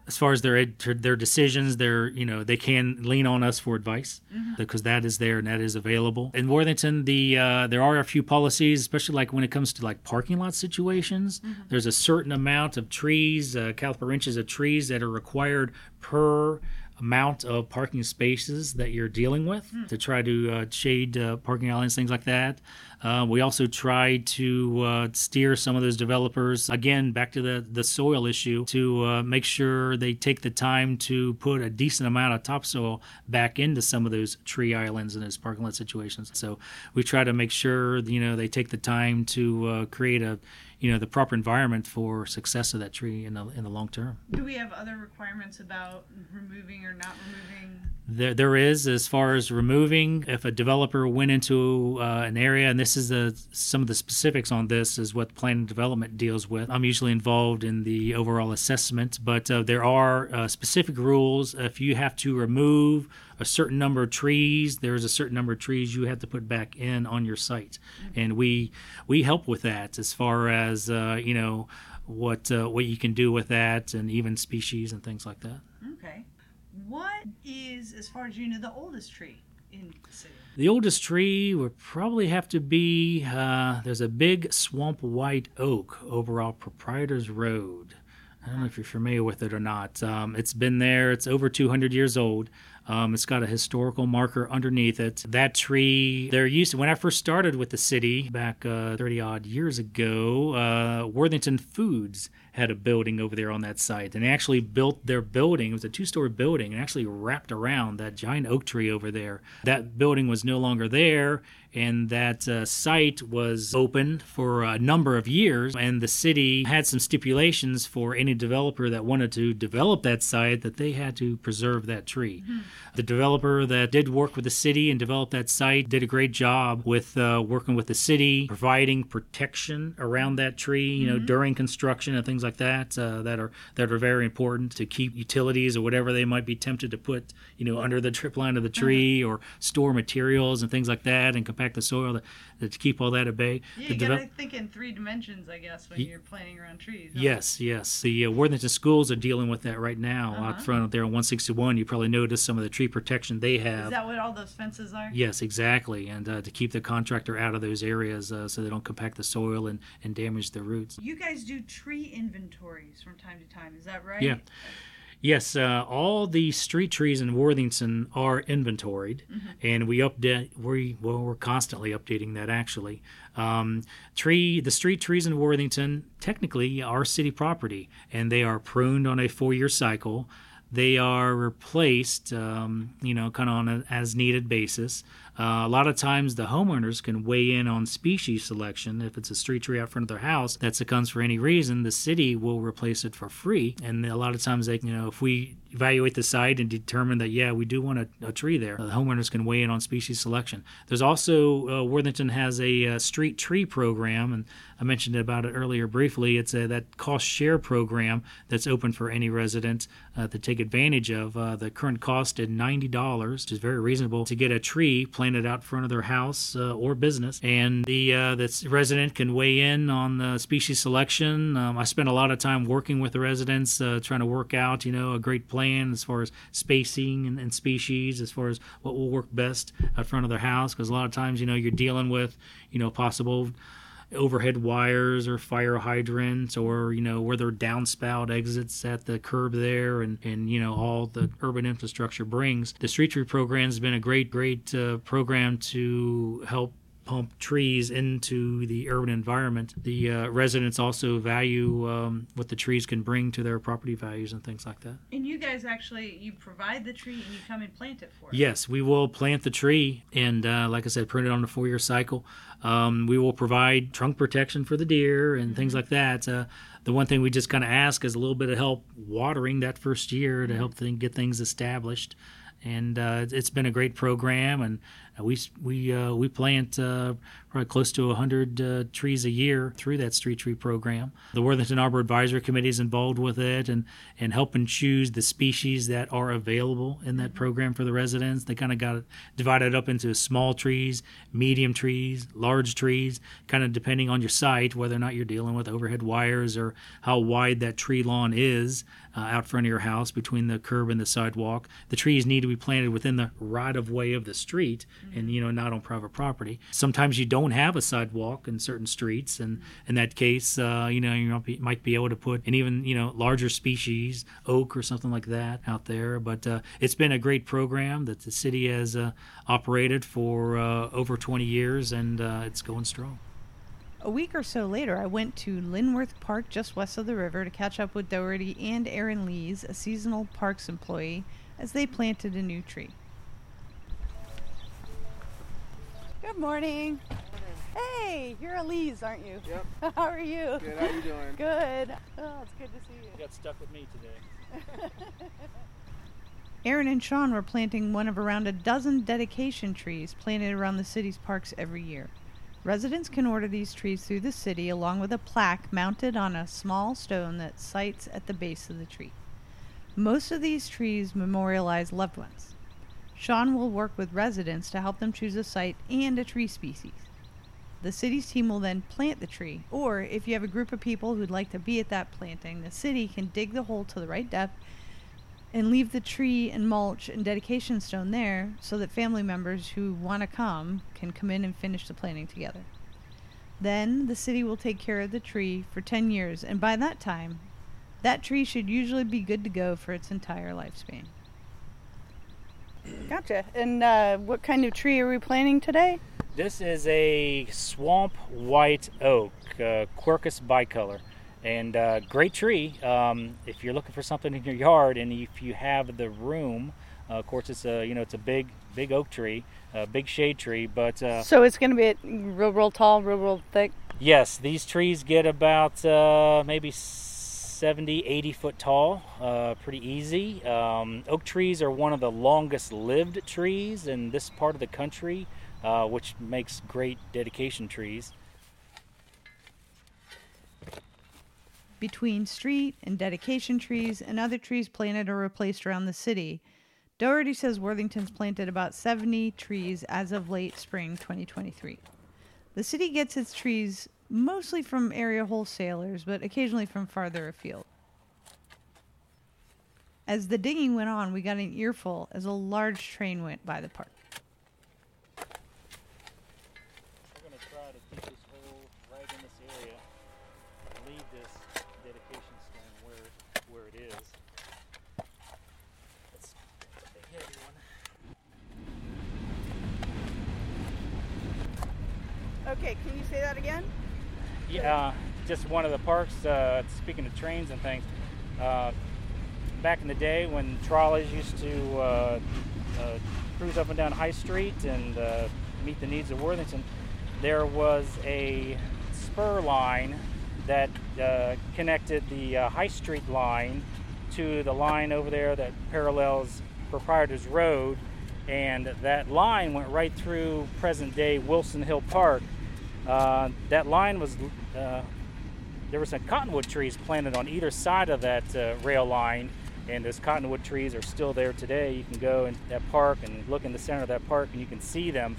as far as their their decisions, they're you know they can lean on us for advice mm-hmm. because that is there and that is available. In Worthington, the uh, there are a few policies, especially like when it comes to like parking lot situations. Mm-hmm. There's a certain amount of trees, uh, caliper inches of trees that are required per amount of parking spaces that you're dealing with mm. to try to uh, shade uh, parking islands, things like that. Uh, we also try to uh, steer some of those developers again back to the the soil issue to uh, make sure they take the time to put a decent amount of topsoil back into some of those tree islands and those parking lot situations. So we try to make sure you know they take the time to uh, create a you know the proper environment for success of that tree in the in the long term. Do we have other requirements about removing or not removing? There, there is as far as removing. If a developer went into uh, an area, and this is the some of the specifics on this is what planning development deals with. I'm usually involved in the overall assessment, but uh, there are uh, specific rules. If you have to remove a certain number of trees, there's a certain number of trees you have to put back in on your site, mm-hmm. and we we help with that as far as uh, you know what uh, what you can do with that, and even species and things like that. Okay, what is, as far as you know, the oldest tree in the city? The oldest tree would probably have to be uh, there's a big swamp white oak over off Proprietors Road. I don't know if you're familiar with it or not. Um, it's been there. It's over 200 years old. Um, it's got a historical marker underneath it. That tree, they're used to, when I first started with the city back 30 uh, odd years ago, uh, Worthington Foods had a building over there on that site. And they actually built their building, it was a two story building, and actually wrapped around that giant oak tree over there. That building was no longer there and that uh, site was open for a number of years and the city had some stipulations for any developer that wanted to develop that site that they had to preserve that tree mm-hmm. the developer that did work with the city and develop that site did a great job with uh, working with the city providing protection around that tree you know mm-hmm. during construction and things things like that uh, that are that are very important to keep utilities or whatever they might be tempted to put you know under the drip line of the tree mm-hmm. or store materials and things like that and compact the soil to, to keep all that at bay. Yeah, you gotta think in three dimensions, I guess, when you're planting around trees. Yes, yes. The uh, Worthington schools are dealing with that right now uh-huh. out front there on 161. You probably noticed some of the tree protection they have. Is that what all those fences are? Yes, exactly, and uh, to keep the contractor out of those areas uh, so they don't compact the soil and, and damage the roots. You guys do tree inventories from time to time, is that right? Yeah. Yes, uh, all the street trees in Worthington are inventoried, mm-hmm. and we update. We well, we're constantly updating that. Actually, um, tree the street trees in Worthington technically are city property, and they are pruned on a four-year cycle. They are replaced, um, you know, kind of on an as needed basis. Uh, a lot of times the homeowners can weigh in on species selection. If it's a street tree out front of their house that succumbs for any reason, the city will replace it for free. And a lot of times they, you know, if we evaluate the site and determine that yeah we do want a, a tree there. The homeowners can weigh in on species selection. There's also uh, worthington has a, uh, street tree program and i mentioned about it earlier briefly. It's a that cost share program that's open for any resident uh, to take advantage of. Uh, the current cost is $90 which is very reasonable to get a tree planted out front of their house uh, or business, and the the resident can weigh in on the species selection. Um, I spent a lot of time working with the residents, trying to work out, you know, a great plan as far as spacing and, and species, as far as what will work best out front of their house. Because a lot of times, you know, you're dealing with, you know, possible overhead wires or fire hydrants or you know where there are downspout exits at the curb there and and you know all the urban infrastructure brings the street tree program has been a great great uh, program to help pump trees into the urban environment. The uh, residents also value um, what the trees can bring to their property values and things like that. And you guys actually you provide the tree and you come and plant it for us. Yes, we will plant the tree and uh, like I said, print it on a four-year cycle. Um, we will provide trunk protection for the deer and mm-hmm. things like that. Uh, the one thing we just kind of ask is a little bit of help watering that first year to mm-hmm. help th- get things established and uh, it's been a great program. And we we uh, we plant probably close to 100 uh, trees a year through that street tree program. The Worthington Arbor Advisory Committee is involved with it and and helping choose the species that are available in that program for the residents. They kind of got it divided up into small trees, medium trees, large trees, kind of depending on your site, whether or not you're dealing with overhead wires or how wide that tree lawn is uh, out front of your house between the curb and the sidewalk. The trees need to be planted within the right of way of the street and you know not on private property. Sometimes you don't have a sidewalk in certain streets, and in that case, uh, you know you might be able to put an even you know larger species, oak or something like that, out there. But uh, it's been a great program that the city has uh, operated for uh, over 20 years, and uh, it's going strong. A week or so later, I went to Linworth Park just west of the river to catch up with Daugherty and Aaron Lees, a seasonal parks employee, as they planted a new tree. Good morning. Hey, you're Elise, aren't you? Yep. How are you? Good. How are you doing? Good. Oh, it's good to see you. You got stuck with me today. Aaron and Shawn were planting one of around a dozen dedication trees planted around the city's parks every year. Residents can order these trees through the city along with a plaque mounted on a small stone that sites at the base of the tree. Most of these trees memorialize loved ones. Shawn will work with residents to help them choose a site and a tree species. The city's team will then plant the tree, or if you have a group of people who'd like to be at that planting, the city can dig the hole to the right depth and leave the tree and mulch and dedication stone there so that family members who want to come can come in and finish the planting together. Then the city will take care of the tree for 10 years, and by that time, that tree should usually be good to go for its entire lifespan. Gotcha. And uh, what kind of tree are we planting today? This is a swamp white oak, uh, Quercus bicolor and uh, great tree. Um, if you're looking for something in your yard, and if you have the room, uh, of course, it's a you know it's a big big oak tree, a big shade tree. But uh, so it's going to be real real tall, real real thick. Yes, these trees get about uh, maybe 70, 80 foot tall, uh, pretty easy. Um, oak trees are one of the longest lived trees in this part of the country, uh, which makes great dedication trees. Between street and dedication trees and other trees planted or replaced around the city, Daugherty says Worthington's planted about 70 trees as of late spring 2023. The city gets its trees mostly from area wholesalers, but occasionally from farther afield. As the digging went on, we got an earful as a large train went by the park. We're going to try to keep this hole right in this area. Leave this dedication stone where where it is. That's, that's a big heavy one. Okay, can you say that again? Yeah, uh, just one of the parks. Uh, speaking of trains and things, uh, back in the day when trolleys used to uh, uh, cruise up and down High Street and uh, meet the needs of Worthington, there was a spur line that connected the High Street line to the line over there that parallels Proprietors Road, and that line went right through present day Wilson Hill Park. Uh, that line was uh, there were some cottonwood trees planted on either side of that uh, rail line, and those cottonwood trees are still there today. You can go in that park and look in the center of that park, and you can see them.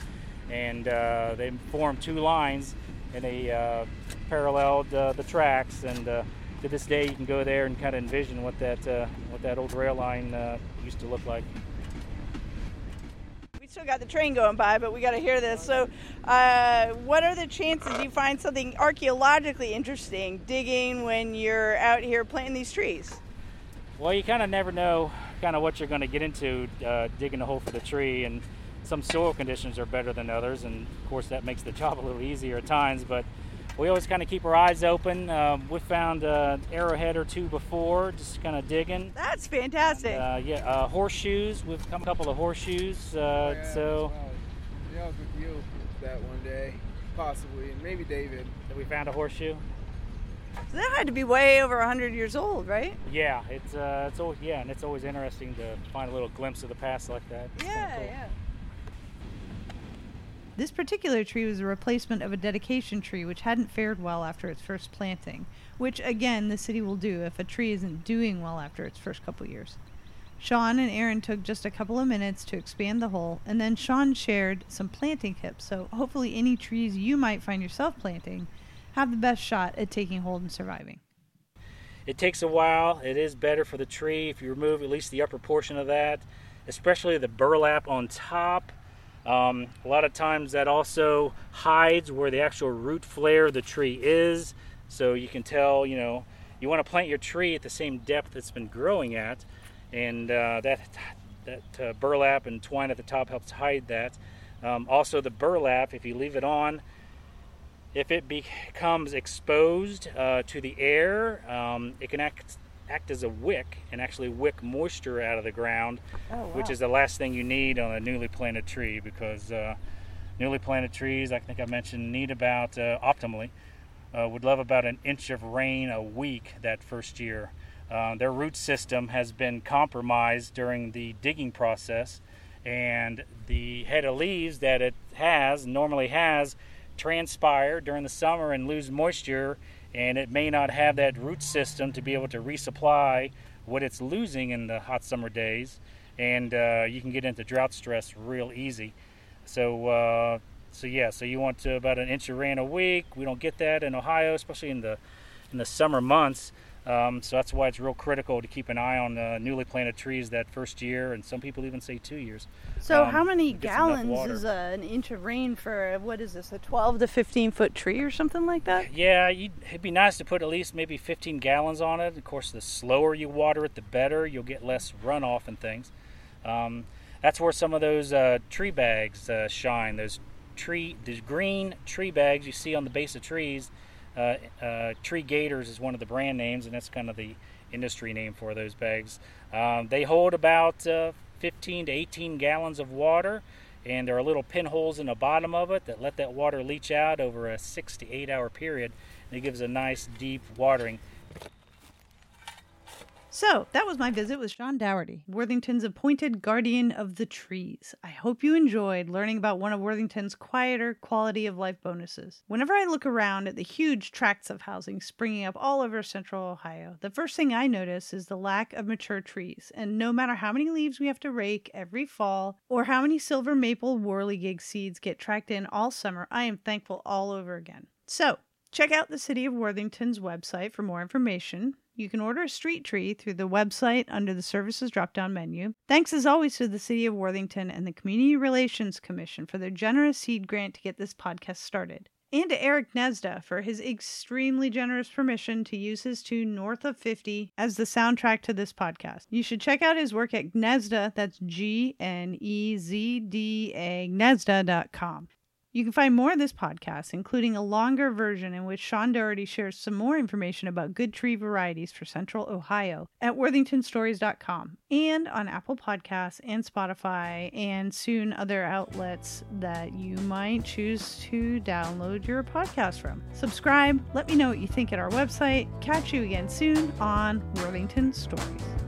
And uh, they formed two lines, and they uh, paralleled uh, the tracks. And to this day, you can go there and kind of envision what that what that old rail line used to look like still got the train going by, but we got to hear this. So, uh, what are the chances you find something archaeologically interesting digging when you're out here planting these trees? Well, you kind of never know kind of what you're going to get into uh, digging a hole for the tree, and some soil conditions are better than others, and of course that makes the job a little easier at times. But we always kind of keep our eyes open. Um, we found an uh, arrowhead or two before, just kind of digging. That's fantastic. And, uh, yeah, uh, horseshoes. We've come a couple of horseshoes. Uh, oh, yeah, so. Yeah, I was with you that one day, possibly, and maybe David. That we found a horseshoe. So that had to be way over hundred years old, right? Yeah, it's uh, it's always yeah, and it's always interesting to find a little glimpse of the past like that. It's yeah, cool. yeah. This particular tree was a replacement of a dedication tree which hadn't fared well after its first planting, which again the city will do if a tree isn't doing well after its first couple years. Shawn and Aaron took just a couple of minutes to expand the hole, and then Shawn shared some planting tips. So hopefully, any trees you might find yourself planting have the best shot at taking hold and surviving. It takes a while. It is better for the tree if you remove at least the upper portion of that, especially the burlap on top um, a lot of times that also hides where the actual root flare of the tree is. So you can tell, you know, you want to plant your tree at the same depth it's been growing at. And uh, that, that uh, burlap and twine at the top helps hide that. Um, also the burlap, if you leave it on, if it becomes exposed uh, to the air, um, it can act act as a wick and actually wick moisture out of the ground, oh, wow. which is the last thing you need on a newly planted tree because uh, newly planted trees, I think I mentioned, need about uh, optimally uh, would love about an inch of rain a week that first year. Uh, their root system has been compromised during the digging process, and the head of leaves that it has normally has transpire during the summer and lose moisture and it may not have that root system to be able to resupply what it's losing in the hot summer days, and uh, you can get into drought stress real easy. So, uh, so yeah, so you want to about an inch of rain a week. We don't get that in Ohio, especially in the in the summer months. Um, so that's why it's real critical to keep an eye on uh, newly planted trees that first year, and some people even say two years. So, um, how many gallons is an inch of rain for what is this, a 12 to 15 foot tree or something like that? Yeah, it'd be nice to put at least maybe 15 gallons on it. Of course, the slower you water it, the better. You'll get less runoff and things. Um, that's where some of those uh, tree bags uh, shine. Those tree, these green tree bags you see on the base of trees uh, uh, Tree Gators is one of the brand names, and that's kind of the industry name for those bags. Um, they hold about uh, 15 to 18 gallons of water, and there are little pinholes in the bottom of it that let that water leach out over a six to eight hour period, and it gives a nice deep watering. So, that was my visit with Shawn Daugherty, Worthington's appointed guardian of the trees. I hope you enjoyed learning about one of Worthington's quieter quality of life bonuses. Whenever I look around at the huge tracts of housing springing up all over central Ohio, the first thing I notice is the lack of mature trees. And no matter how many leaves we have to rake every fall, or how many silver maple whirligig seeds get tracked in all summer, I am thankful all over again. So, Check out the City of Worthington's website for more information. You can order a street tree through the website under the Services drop down menu. Thanks as always to the City of Worthington and the Community Relations Commission for their generous seed grant to get this podcast started. And to Eric Gnezda for his extremely generous permission to use his tune North of 50 as the soundtrack to this podcast. You should check out his work at Gnezda, that's G N E Z D A, Gnezda.com. You can find more of this podcast, including a longer version in which Shawn Daugherty shares some more information about good tree varieties for Central Ohio at worthingtonstories.com and on Apple Podcasts and Spotify and soon other outlets that you might choose to download your podcast from. Subscribe, let me know what you think at our website. Catch you again soon on Worthington Stories.